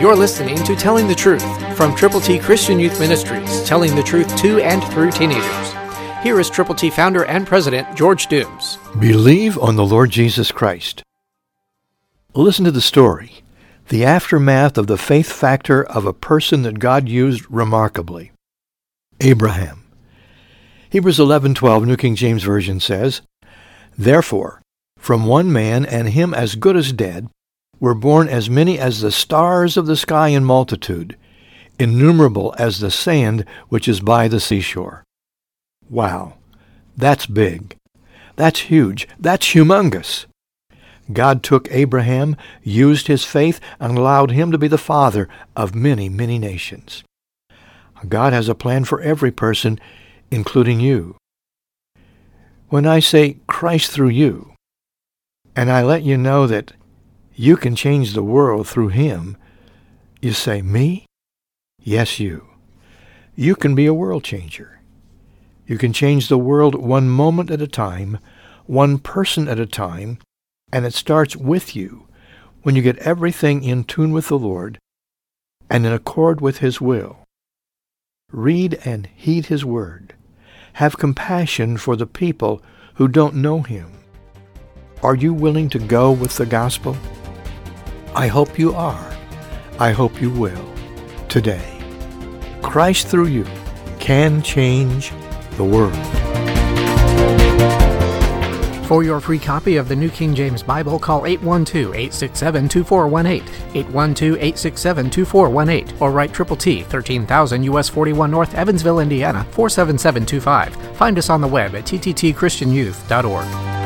You're listening to Telling the Truth from Triple T Christian Youth Ministries, telling the truth to and through teenagers. Here is Triple T founder and president George Dooms. Believe on the Lord Jesus Christ. Listen to the story, the aftermath of the faith factor of a person that God used remarkably. Abraham. Hebrews 11:12 New King James Version says, Therefore, from one man and him as good as dead, were born as many as the stars of the sky in multitude, innumerable as the sand which is by the seashore. Wow, that's big. That's huge. That's humongous. God took Abraham, used his faith, and allowed him to be the father of many, many nations. God has a plan for every person, including you. When I say Christ through you, and I let you know that you can change the world through him, you say, me? Yes, you. You can be a world changer. You can change the world one moment at a time, one person at a time, and it starts with you when you get everything in tune with the Lord and in accord with his will. Read and heed his word. Have compassion for the people who don't know him. Are you willing to go with the gospel? I hope you are. I hope you will today. Christ through you can change the world. For your free copy of the New King James Bible, call 812-867-2418, 812-867-2418, or write Triple T, 13,000 US 41 North, Evansville, Indiana, 47725. Find us on the web at tttchristianyouth.org.